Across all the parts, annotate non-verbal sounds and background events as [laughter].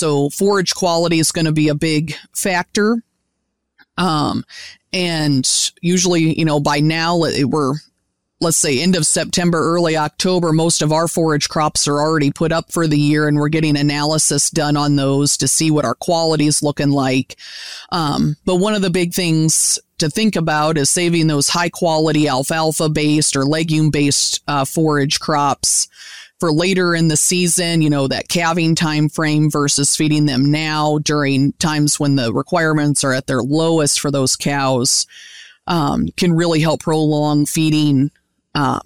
So forage quality is going to be a big factor. Um, and usually, you know, by now we're let's say end of September, early October, most of our forage crops are already put up for the year and we're getting analysis done on those to see what our quality is looking like. Um, but one of the big things to think about is saving those high quality alfalfa based or legume based uh, forage crops for later in the season, you know, that calving time frame versus feeding them now during times when the requirements are at their lowest for those cows um, can really help prolong feeding um,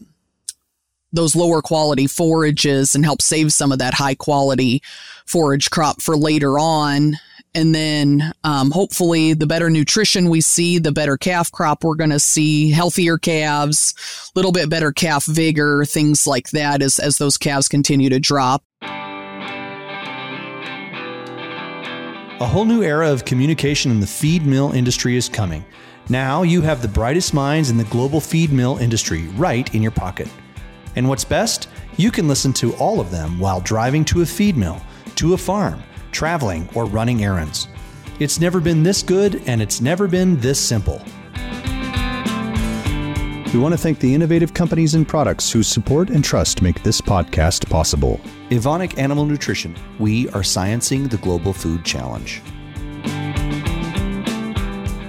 those lower quality forages and help save some of that high quality forage crop for later on. And then um, hopefully, the better nutrition we see, the better calf crop we're going to see, healthier calves, a little bit better calf vigor, things like that as, as those calves continue to drop. A whole new era of communication in the feed mill industry is coming. Now you have the brightest minds in the global feed mill industry right in your pocket. And what's best? You can listen to all of them while driving to a feed mill, to a farm, traveling, or running errands. It's never been this good, and it's never been this simple. We want to thank the innovative companies and products whose support and trust make this podcast possible. Evonik Animal Nutrition, we are sciencing the global food challenge.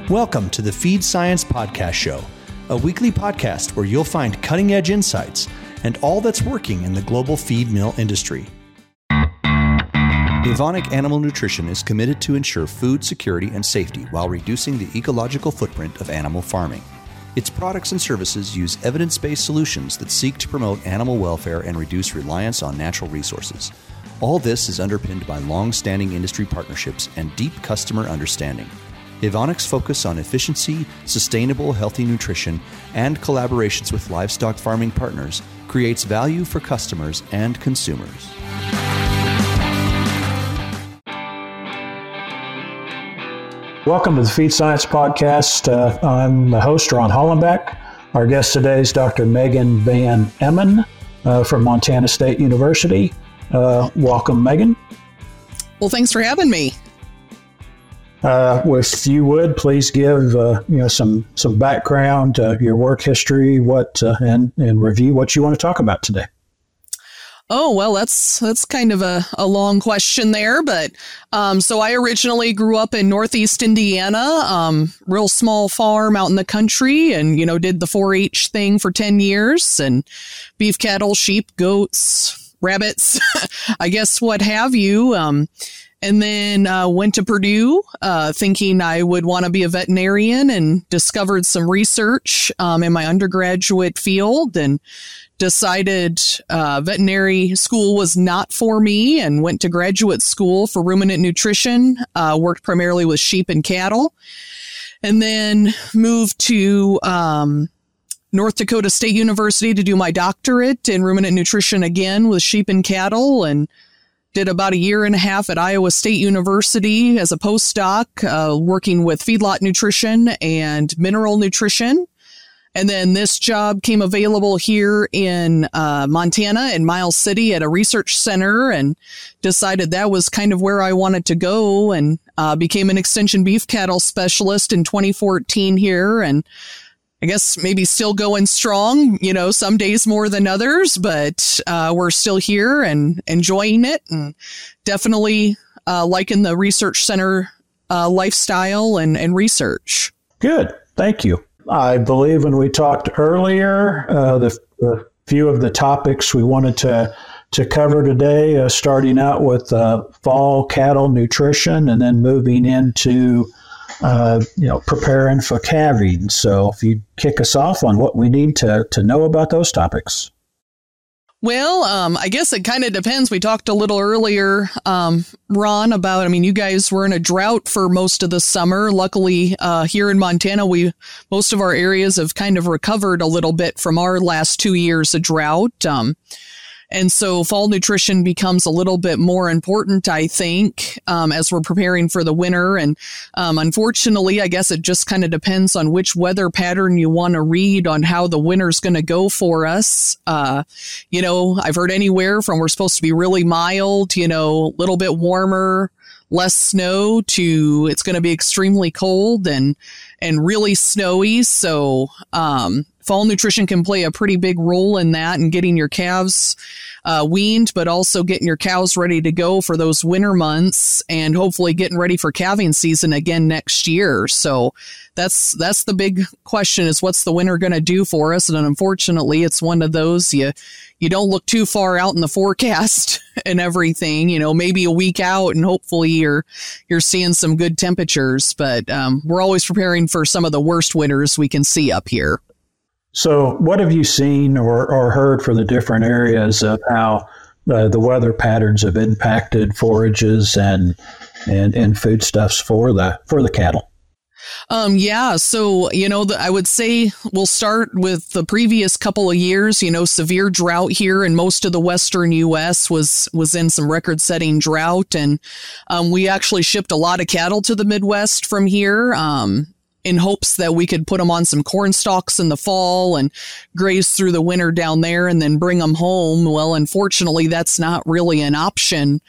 Welcome to the Feed Science Podcast Show, a weekly podcast where you'll find cutting edge insights and all that's working in the global feed mill industry. Evonik Animal Nutrition is committed to ensure food security and safety while reducing the ecological footprint of animal farming. Its products and services use evidence based solutions that seek to promote animal welfare and reduce reliance on natural resources. All this is underpinned by long standing industry partnerships and deep customer understanding. Evonik's focus on efficiency, sustainable, healthy nutrition, and collaborations with livestock farming partners creates value for customers and consumers. Welcome to the Feed Science Podcast. Uh, I'm the host, Ron Hollenbeck. Our guest today is Dr. Megan Van Emon uh, from Montana State University. Uh, welcome, Megan. Well, thanks for having me. Uh, if you would please give uh, you know some some background, uh, your work history, what uh, and and review what you want to talk about today. Oh well, that's that's kind of a, a long question there, but um, so I originally grew up in Northeast Indiana, um, real small farm out in the country, and you know did the 4-H thing for ten years, and beef cattle, sheep, goats, rabbits, [laughs] I guess what have you. Um, and then uh, went to Purdue uh, thinking I would want to be a veterinarian and discovered some research um, in my undergraduate field and decided uh, veterinary school was not for me and went to graduate school for ruminant nutrition, uh, worked primarily with sheep and cattle, and then moved to um, North Dakota State University to do my doctorate in ruminant nutrition again with sheep and cattle and did about a year and a half at Iowa State University as a postdoc, uh, working with feedlot nutrition and mineral nutrition. And then this job came available here in uh, Montana in Miles City at a research center and decided that was kind of where I wanted to go and uh, became an extension beef cattle specialist in 2014 here and I guess maybe still going strong, you know, some days more than others, but uh, we're still here and enjoying it and definitely uh, liking the research center uh, lifestyle and, and research. Good. Thank you. I believe when we talked earlier, uh, the, the, few of the topics we wanted to to cover today, uh, starting out with uh, fall cattle nutrition and then moving into uh, you know, preparing for calving. So if you kick us off on what we need to, to know about those topics. Well, um, I guess it kind of depends. We talked a little earlier, um, Ron, about, I mean, you guys were in a drought for most of the summer. Luckily, uh, here in Montana, we, most of our areas have kind of recovered a little bit from our last two years of drought. Um, And so fall nutrition becomes a little bit more important, I think, um, as we're preparing for the winter. And um, unfortunately, I guess it just kind of depends on which weather pattern you want to read on how the winter's going to go for us. Uh, you know, I've heard anywhere from we're supposed to be really mild, you know, a little bit warmer, less snow to it's going to be extremely cold and and really snowy. So um, fall nutrition can play a pretty big role in that and getting your calves uh, weaned, but also getting your cows ready to go for those winter months and hopefully getting ready for calving season again next year. So that's that's the big question is what's the winter going to do for us? And unfortunately, it's one of those you you don't look too far out in the forecast [laughs] and everything. You know, maybe a week out, and hopefully you're you're seeing some good temperatures. But um, we're always preparing for some of the worst winters we can see up here. So, what have you seen or, or heard from the different areas of how uh, the weather patterns have impacted forages and and and foodstuffs for the for the cattle? Um, yeah. So, you know, the, I would say we'll start with the previous couple of years. You know, severe drought here in most of the western U.S. was was in some record setting drought, and um, we actually shipped a lot of cattle to the Midwest from here. Um, in hopes that we could put them on some corn stalks in the fall and graze through the winter down there and then bring them home. Well, unfortunately, that's not really an option.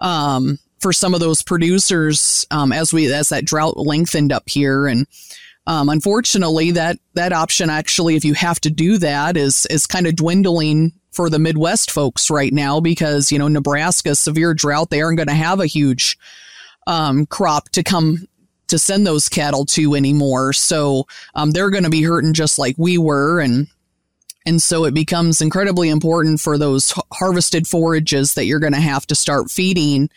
Um, for some of those producers, um, as we, as that drought lengthened up here. And, um, unfortunately, that, that option actually, if you have to do that is, is kind of dwindling for the Midwest folks right now because, you know, Nebraska, severe drought, they aren't going to have a huge, um, crop to come to send those cattle to anymore. So um, they're going to be hurting just like we were, and and so it becomes incredibly important for those harvested forages that you're going to have to start feeding.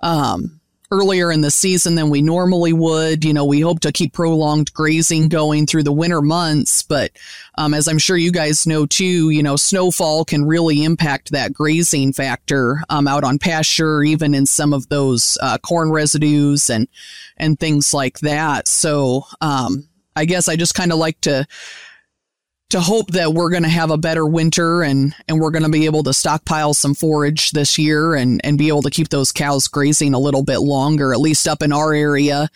Um, earlier in the season than we normally would. You know, we hope to keep prolonged grazing going through the winter months, but um, as I'm sure you guys know too, you know, snowfall can really impact that grazing factor um, out on pasture, even in some of those uh, corn residues and and things like that. So um, I guess I just kind of like to to hope that we're going to have a better winter and, and we're going to be able to stockpile some forage this year and, and be able to keep those cows grazing a little bit longer, at least up in our area.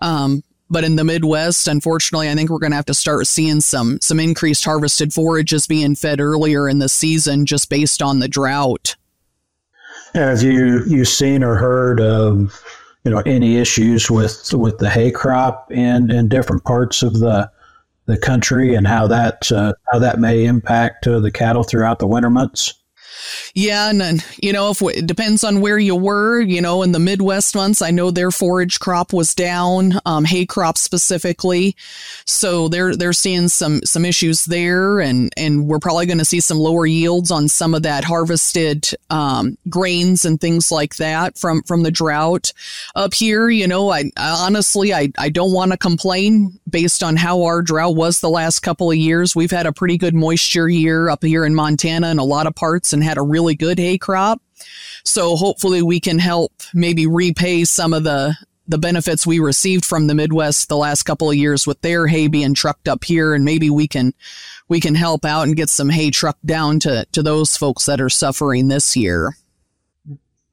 Um, but in the Midwest, unfortunately, I think we're going to have to start seeing some some increased harvested forages being fed earlier in the season, just based on the drought. Have you you seen or heard of you know any issues with with the hay crop in in different parts of the the country and how that uh, how that may impact uh, the cattle throughout the winter months? Yeah, and, and you know, if it depends on where you were, you know, in the Midwest months, I know their forage crop was down, um, hay crop specifically, so they're they're seeing some some issues there, and and we're probably going to see some lower yields on some of that harvested um, grains and things like that from from the drought up here. You know, I, I honestly I I don't want to complain based on how our drought was the last couple of years. We've had a pretty good moisture year up here in Montana and a lot of parts, and had a really good hay crop. So hopefully we can help maybe repay some of the the benefits we received from the Midwest the last couple of years with their hay being trucked up here and maybe we can we can help out and get some hay trucked down to to those folks that are suffering this year.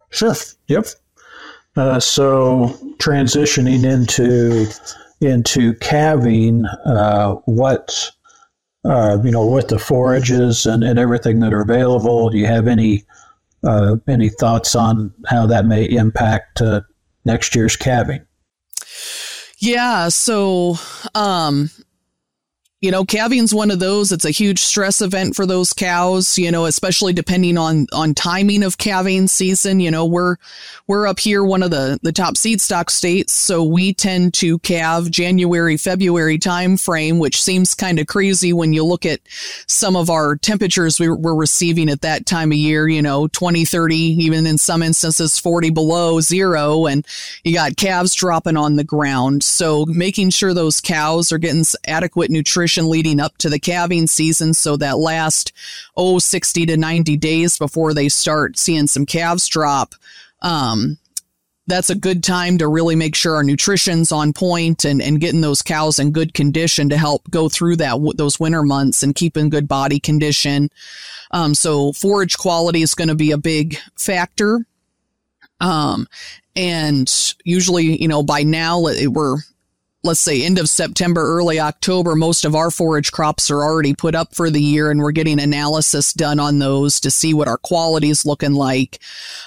Sure. Yep. Uh, so transitioning into into calving, uh, what uh, you know, with the forages and, and everything that are available, do you have any uh, any thoughts on how that may impact uh, next year's calving? Yeah, so um, you know, calving's one of those. It's a huge stress event for those cows, you know, especially depending on, on timing of calving season. You know, we're, we're up here, one of the, the top seed stock states. So we tend to calve January, February time frame, which seems kind of crazy when you look at some of our temperatures we we're receiving at that time of year, you know, 20, 30, even in some instances 40 below zero. And you got calves dropping on the ground. So making sure those cows are getting adequate nutrition nutrition leading up to the calving season. So that last, oh, 60 to 90 days before they start seeing some calves drop, um, that's a good time to really make sure our nutrition's on point and, and getting those cows in good condition to help go through that those winter months and keep in good body condition. Um, so forage quality is going to be a big factor. Um, and usually, you know, by now we're let's say end of September, early October, most of our forage crops are already put up for the year and we're getting analysis done on those to see what our quality is looking like.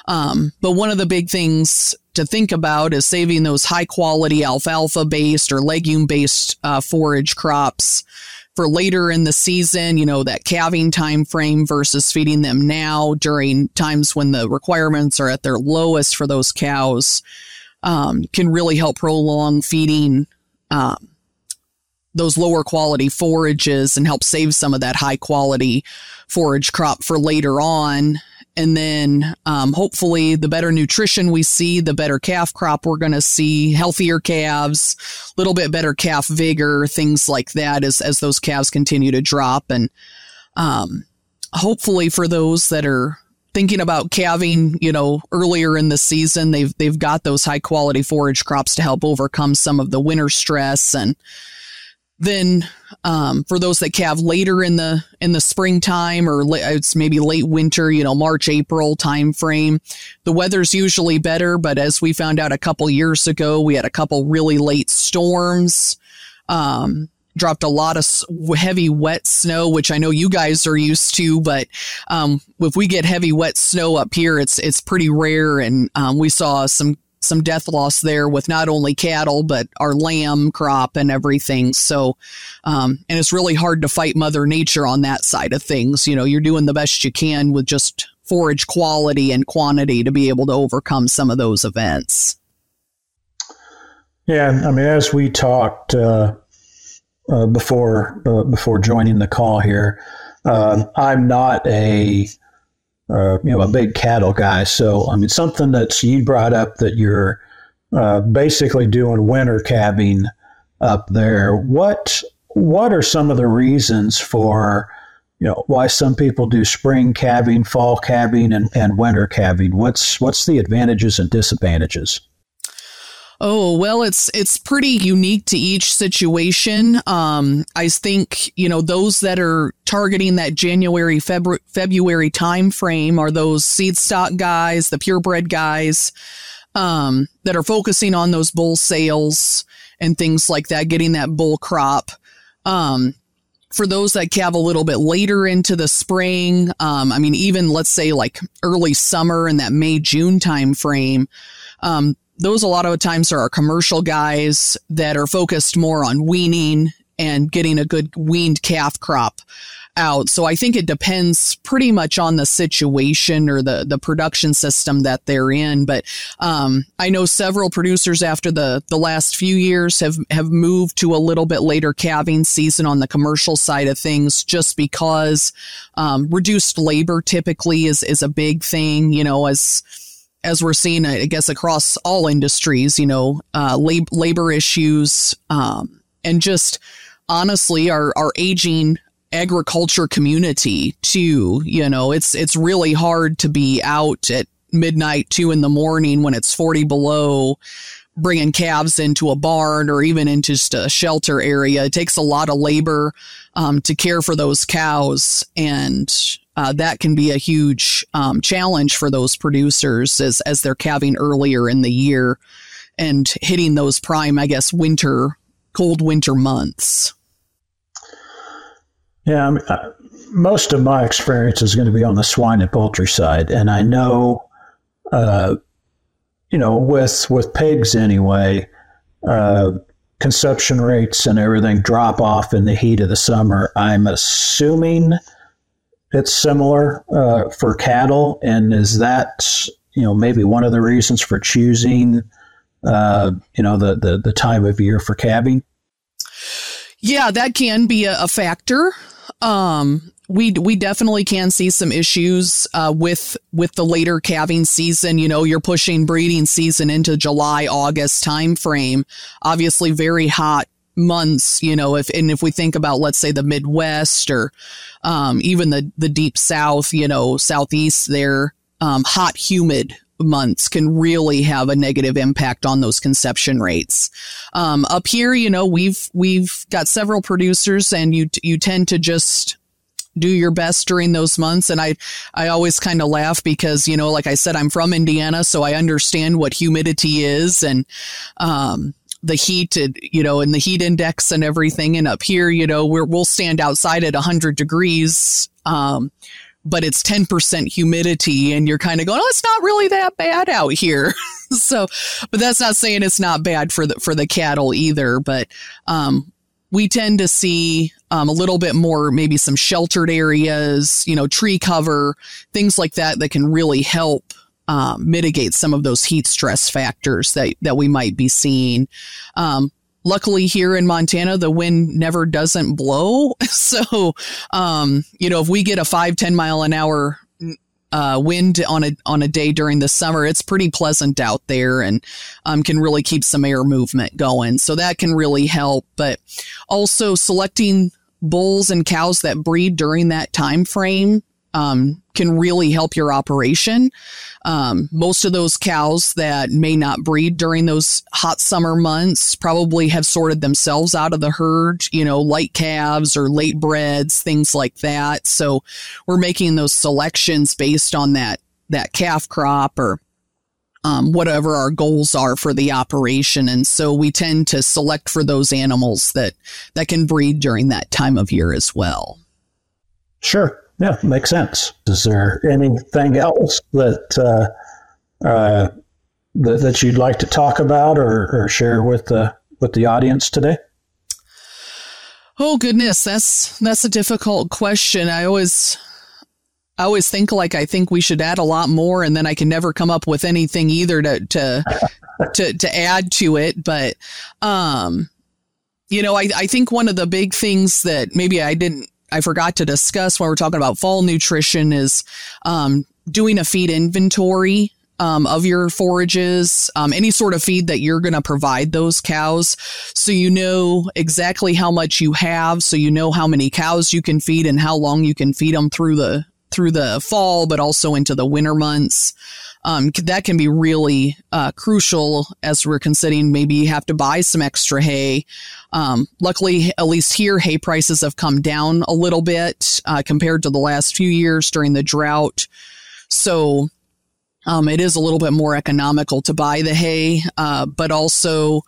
Um, but one of the big things to think about is saving those high quality alfalfa based or legume based uh, forage crops for later in the season, you know, that calving time frame versus feeding them now during times when the requirements are at their lowest for those cows um, can really help prolong feeding um, those lower quality forages and help save some of that high quality forage crop for later on. And then um, hopefully, the better nutrition we see, the better calf crop we're going to see, healthier calves, a little bit better calf vigor, things like that as, as those calves continue to drop. And um, hopefully, for those that are thinking about calving, you know, earlier in the season, they've they've got those high quality forage crops to help overcome some of the winter stress and then um, for those that calve later in the in the springtime or la- it's maybe late winter, you know, March April time frame, the weather's usually better. But as we found out a couple years ago, we had a couple really late storms. Um, dropped a lot of heavy wet snow, which I know you guys are used to, but um, if we get heavy wet snow up here, it's it's pretty rare, and um, we saw some some death loss there with not only cattle but our lamb crop and everything. So, um, and it's really hard to fight Mother Nature on that side of things. You know, you're doing the best you can with just forage quality and quantity to be able to overcome some of those events. Yeah, I mean, as we talked. Uh uh, before uh, before joining the call here. Uh, I'm not a uh, you know a big cattle guy, so I mean something that you brought up that you're uh, basically doing winter calving up there. What what are some of the reasons for you know why some people do spring calving, fall calving, and, and winter calving? What's what's the advantages and disadvantages? Oh, well, it's it's pretty unique to each situation. Um, I think, you know, those that are targeting that January, February, February time frame are those seed stock guys, the purebred guys, um, that are focusing on those bull sales and things like that, getting that bull crop. Um, for those that calve a little bit later into the spring, um, I mean, even let's say like early summer in that May, June time frame, um, those a lot of times are our commercial guys that are focused more on weaning and getting a good weaned calf crop out. So I think it depends pretty much on the situation or the, the production system that they're in. But um, I know several producers after the, the last few years have, have moved to a little bit later calving season on the commercial side of things just because um, reduced labor typically is, is a big thing, you know, as as we're seeing, I guess, across all industries, you know, uh, lab- labor issues, um, and just honestly, our, our aging agriculture community too. You know, it's it's really hard to be out at midnight, two in the morning when it's forty below, bringing calves into a barn or even into just a shelter area. It takes a lot of labor um, to care for those cows, and uh, that can be a huge um, challenge for those producers as as they're calving earlier in the year and hitting those prime, I guess, winter cold winter months. Yeah, I mean, uh, most of my experience is going to be on the swine and poultry side, and I know, uh, you know, with with pigs anyway, uh, consumption rates and everything drop off in the heat of the summer. I'm assuming it's similar uh, for cattle, and is that you know maybe one of the reasons for choosing uh, you know the, the the time of year for calving? Yeah, that can be a, a factor. Um, we we definitely can see some issues uh, with with the later calving season. You know, you're pushing breeding season into July August timeframe. Obviously, very hot months, you know, if, and if we think about, let's say the Midwest or, um, even the, the deep South, you know, Southeast there, um, hot, humid months can really have a negative impact on those conception rates. Um, up here, you know, we've we've got several producers, and you you tend to just do your best during those months. And I, I always kind of laugh because, you know, like I said, I'm from Indiana, so I understand what humidity is and, um, the heat, you know, and the heat index and everything. And up here, you know, we will stand outside at 100 degrees. Um, but it's 10% humidity and you're kind of going, oh, it's not really that bad out here. [laughs] so, but that's not saying it's not bad for the, for the cattle either. But, um, we tend to see um, a little bit more, maybe some sheltered areas, you know, tree cover, things like that that can really help um, mitigate some of those heat stress factors that, that we might be seeing. Um, luckily here in Montana, the wind never doesn't blow. [laughs] So, um, you know, if we get a five, 10 mile an hour uh, wind on a on a day during the summer, it's pretty pleasant out there and um, can really keep some air movement going. So that can really help. But also selecting bulls and cows that breed during that time frame um, can really help your operation. Um, most of those cows that may not breed during those hot summer months probably have sorted themselves out of the herd, you know, light calves or late breds, things like that. So we're making those selections based on that, that calf crop or um, whatever our goals are for the operation. And so we tend to select for those animals that, that can breed during that time of year as well. Sure. Yeah, makes sense. Is there anything else that uh, uh, that, that you'd like to talk about or, or share with the with the audience today? Oh goodness, that's that's a difficult question. I always I always think like I think we should add a lot more, and then I can never come up with anything either to to [laughs] to, to add to it. But um, you know, I I think one of the big things that maybe I didn't I forgot to discuss when we're talking about fall nutrition is um, doing a feed inventory um, of your forages, um, any sort of feed that you're going to provide those cows. So you know exactly how much you have. So you know how many cows you can feed and how long you can feed them through the through the fall, but also into the winter months. Um, that can be really uh, crucial as we're considering maybe you have to buy some extra hay. Um, luckily, at least here, hay prices have come down a little bit uh, compared to the last few years during the drought. So um, it is a little bit more economical to buy the hay, uh, but also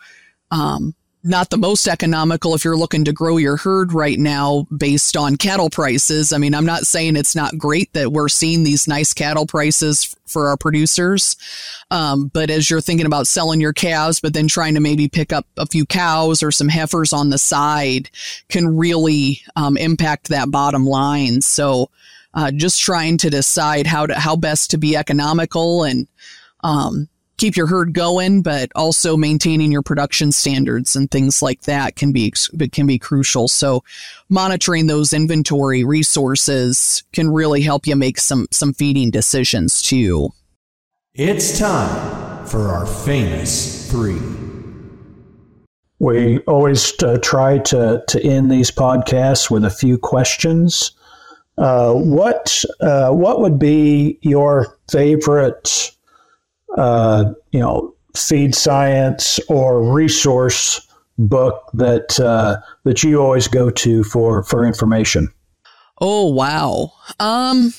um, not the most economical if you're looking to grow your herd right now based on cattle prices. I mean, I'm not saying it's not great that we're seeing these nice cattle prices for our producers. Um, but as you're thinking about selling your calves, but then trying to maybe pick up a few cows or some heifers on the side can really um, impact that bottom line. So, uh, just trying to decide how to, how best to be economical and, um, keep your herd going, but also maintaining your production standards and things like that can be can be crucial. So, monitoring those inventory resources can really help you make some some feeding decisions too. It's time for our famous three. We always uh, try to to end these podcasts with a few questions. Uh, what uh, what would be your favorite uh, you know, feed science or resource book that uh, that you always go to for for information? Oh wow. Um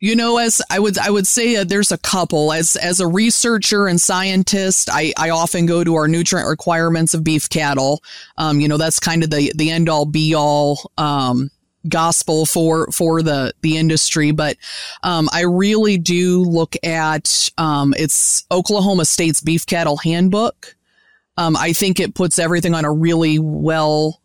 you know as i would i would say uh, there's a couple as as a researcher and scientist i i often go to our nutrient requirements of beef cattle um you know that's kind of the the end all be all um gospel for for the the industry but um, i really do look at um, it's oklahoma state's beef cattle handbook um, i think it puts everything on a really well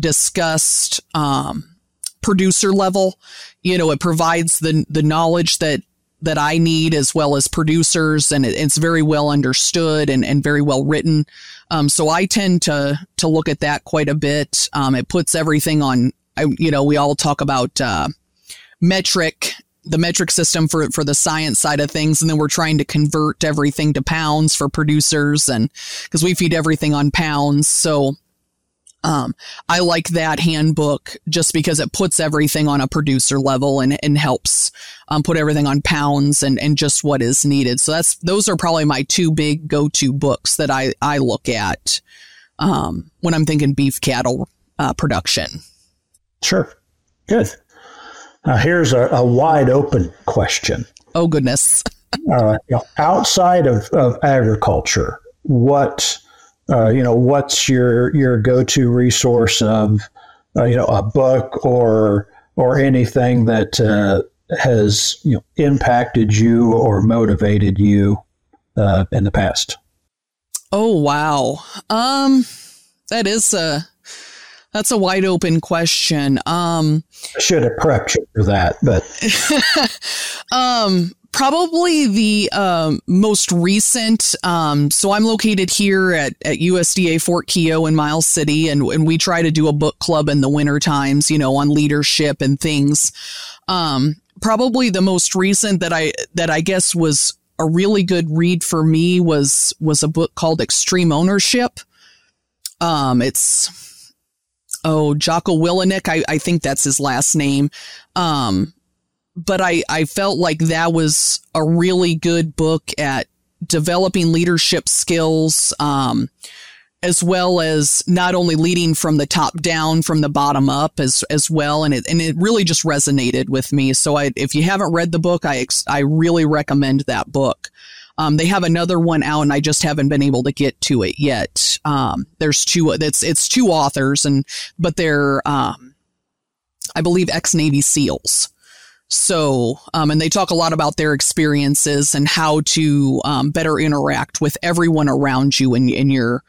discussed um, producer level you know it provides the the knowledge that that I need as well as producers and it, it's very well understood and, and very well written. Um, so I tend to, to look at that quite a bit. Um, it puts everything on I, you know, we all talk about uh, metric, the metric system for for the science side of things, and then we're trying to convert everything to pounds for producers, and because we feed everything on pounds, so Um, I like that handbook just because it puts everything on a producer level and, and helps um, put everything on pounds and, and just what is needed. So that's those are probably my two big go to books that I, I look at um, when I'm thinking beef cattle uh, production. Sure. Good. Now, here's a, a wide open question. Oh, goodness. [laughs] uh, you know, outside of, of agriculture, what uh, you know, what's your your go to resource of uh, you know a book or or anything that uh, has you know impacted you or motivated you uh, in the past? Oh wow, um, that is a that's a wide open question. Um, I should have prepped you for that, but [laughs] um, probably the um, most recent. Um, so I'm located here at, at USDA Fort Keogh in Miles City, and, and we try to do a book club in the winter times, you know, on leadership and things. Um, probably the most recent that I that I guess was a really good read for me was was a book called Extreme Ownership. Um, it's oh, Jocko Willink. I, I think that's his last name. Um, but I, I felt like that was a really good book at developing leadership skills, um, as well as not only leading from the top down, from the bottom up as, as well. And it, and it really just resonated with me. So I, if you haven't read the book, I, I really recommend that book. Um, they have another one out, and I just haven't been able to get to it yet. Um, there's two. It's it's two authors, and but they're um, I believe ex Navy SEALs. So, um, and they talk a lot about their experiences and how to um, better interact with everyone around you in, in your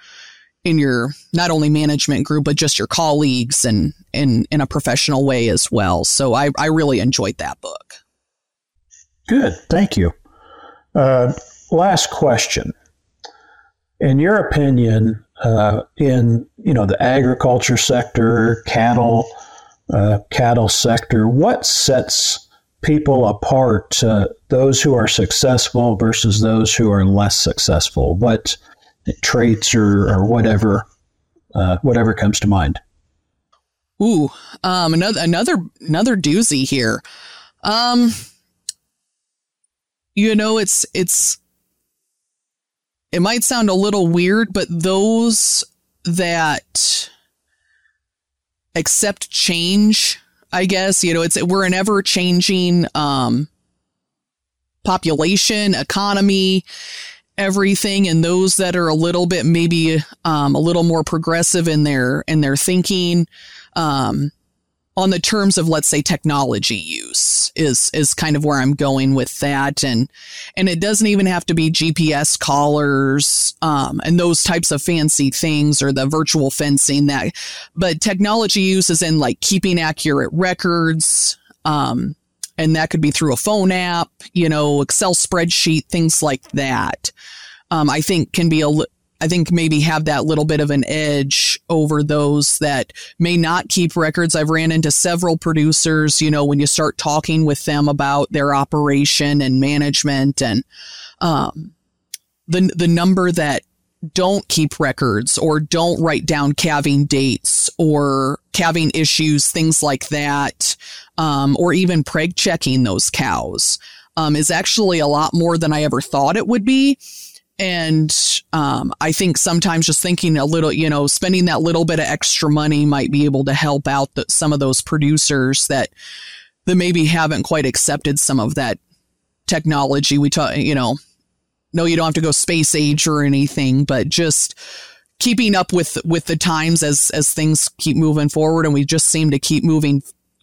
in your not only management group but just your colleagues and in in a professional way as well. So I I really enjoyed that book. Good, thank you. Uh, last question. In your opinion, uh, in you know the agriculture sector, cattle, uh, cattle sector, what sets people apart? Uh, those who are successful versus those who are less successful. What traits or, or whatever, uh, whatever comes to mind. Ooh, um, another another another doozy here. Um, you know, it's it's it might sound a little weird, but those that accept change, I guess, you know, it's we're an ever changing um, population, economy, everything, and those that are a little bit maybe um, a little more progressive in their in their thinking. Um, on the terms of let's say technology use is is kind of where I'm going with that. And and it doesn't even have to be GPS collars um, and those types of fancy things or the virtual fencing that but technology use is in like keeping accurate records um, and that could be through a phone app you know Excel spreadsheet things like that. Um, I think can be a I think maybe have that little bit of an edge over those that may not keep records. I've ran into several producers, you know, when you start talking with them about their operation and management and um, the the number that don't keep records or don't write down calving dates or calving issues, things like that, um, or even preg checking those cows um, is actually a lot more than I ever thought it would be. And um, I think sometimes just thinking a little, you know, spending that little bit of extra money might be able to help out the, some of those producers that that maybe haven't quite accepted some of that technology. We talk, you know, no, you don't have to go space age or anything, but just keeping up with with the times as as things keep moving forward, and we just seem to keep moving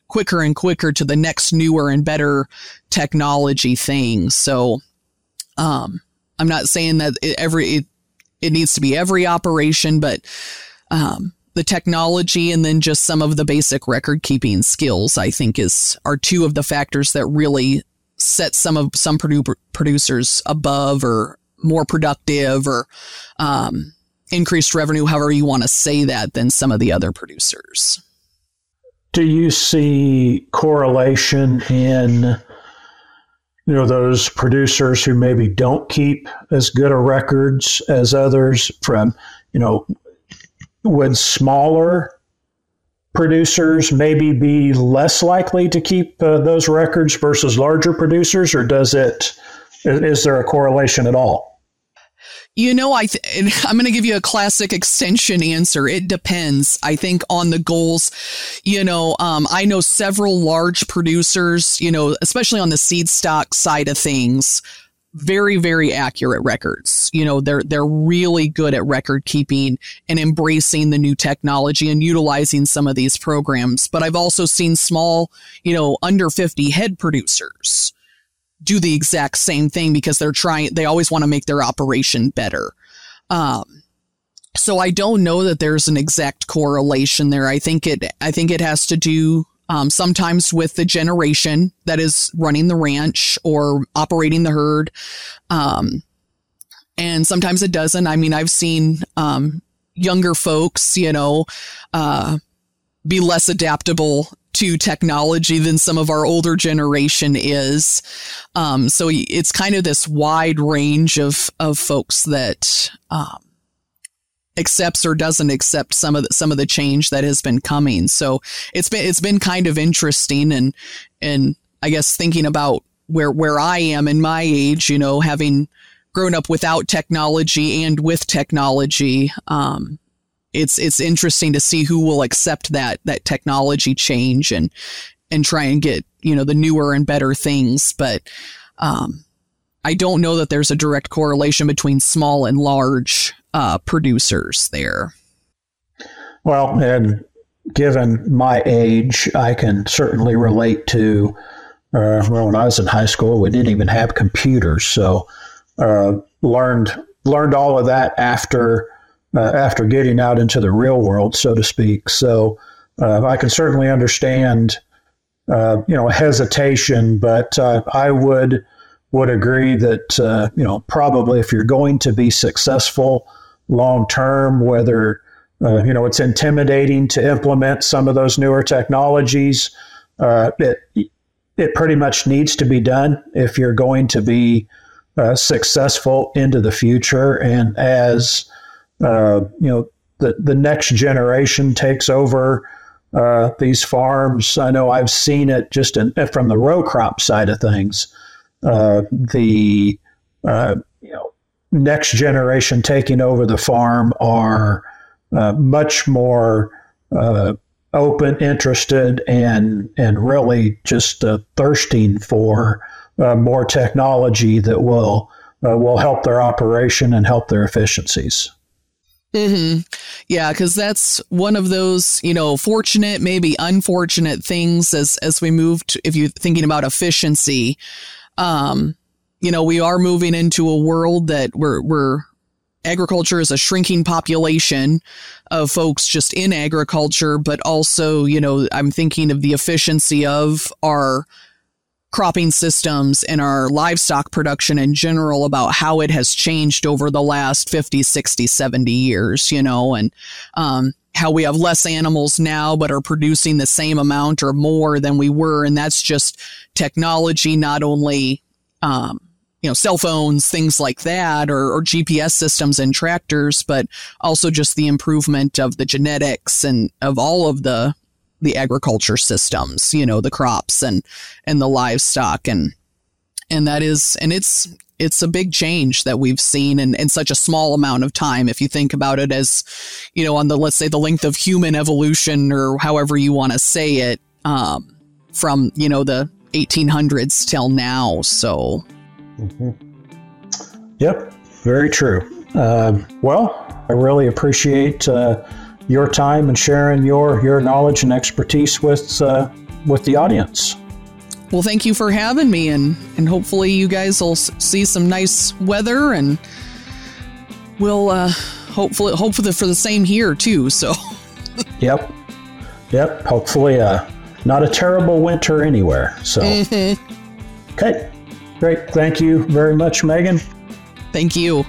quicker and quicker to the next newer and better technology thing. So, um, I'm not saying that it, every it, it needs to be every operation, but um, the technology and then just some of the basic record keeping skills, I think, is are two of the factors that really set some of some produ- producers above or more productive or um, increased revenue, however you want to say that, than some of the other producers. Do you see correlation in you know those producers who maybe don't keep as good a records as others from you know would smaller producers maybe be less likely to keep uh, those records versus larger producers, or does it? Is there a correlation at all? You know, I th- [laughs] I'm going to give you a classic extension answer. It depends. I think on the goals. You know, um, I know several large producers. You know, especially on the seed stock side of things, very very accurate records. You know, they're they're really good at record keeping and embracing the new technology and utilizing some of these programs. But I've also seen small, you know, under 50 head producers do the exact same thing because they're trying, they always want to make their operation better. Um, so I don't know that there's an exact correlation there. I think it, I think it has to do um, sometimes with the generation that is running the ranch or operating the herd. Um, and sometimes it doesn't. I mean, I've seen um, younger folks, you know, uh, be less adaptable to technology than some of our older generation is. Um, so it's kind of this wide range of of folks that um, accepts or doesn't accept some of the, some of the change that has been coming. So it's been it's been kind of interesting and and I guess thinking about where where I am in my age, you know, having grown up without technology and with technology, um, it's it's interesting to see who will accept that that technology change and and try and get you know the newer and better things. But um, i don't know that there's a direct correlation between small and large uh, producers there. Well and given my age i can certainly relate to uh, well when i was in high school we didn't even have computers. So uh, learned learned all of that after uh, after getting out into the real world, so to speak. So uh, I can certainly understand, uh, you know, hesitation, but uh, I would would agree that uh, you know probably if you're going to be successful long term, whether uh, you know it's intimidating to implement some of those newer technologies, it it pretty much needs to be done if you're going to be successful into the future and as uh, you know, the, the next generation takes over uh, these farms. I know I've seen it just in, from the row crop side of things. Uh, the uh, you know next generation taking over the farm are uh, much more uh, open, interested, and and really just thirsting for more technology that will will help their operation and help their efficiencies. Mm-hmm. Yeah, because that's one of those, you know, fortunate, maybe unfortunate things as as we move to, if you're thinking about efficiency. Um, you know, we are moving into a world that we're we're agriculture is a shrinking population of folks just in agriculture, but also, you know, I'm thinking of the efficiency of our cropping systems and our livestock production in general about how it has changed over the last 50, 60, 70 years, you know, and um, how we have less animals now but are producing the same amount or more than we were. And that's just technology, not only, um, you know, cell phones, things like that, or, or GPS systems and tractors, but also just the improvement of the genetics and of all of the the agriculture systems, you know, the crops and and the livestock and and that is and it's it's a big change that we've seen in, in such a small amount of time. If you think about it as, you know, on the let's say the length of human evolution or however you want to say it, um, from you know the 1800s till now. So, mm-hmm. yep, very true. Uh, well, I really appreciate. Uh, your time and sharing your your knowledge and expertise with uh, with the audience. Well, thank you for having me, and and hopefully you guys will see some nice weather, and we'll uh, hopefully hopefully for the same here too. So. [laughs] yep, yep. Hopefully, uh, not a terrible winter anywhere. So. Mm-hmm. Okay, great. Thank you very much, Megan. Thank you.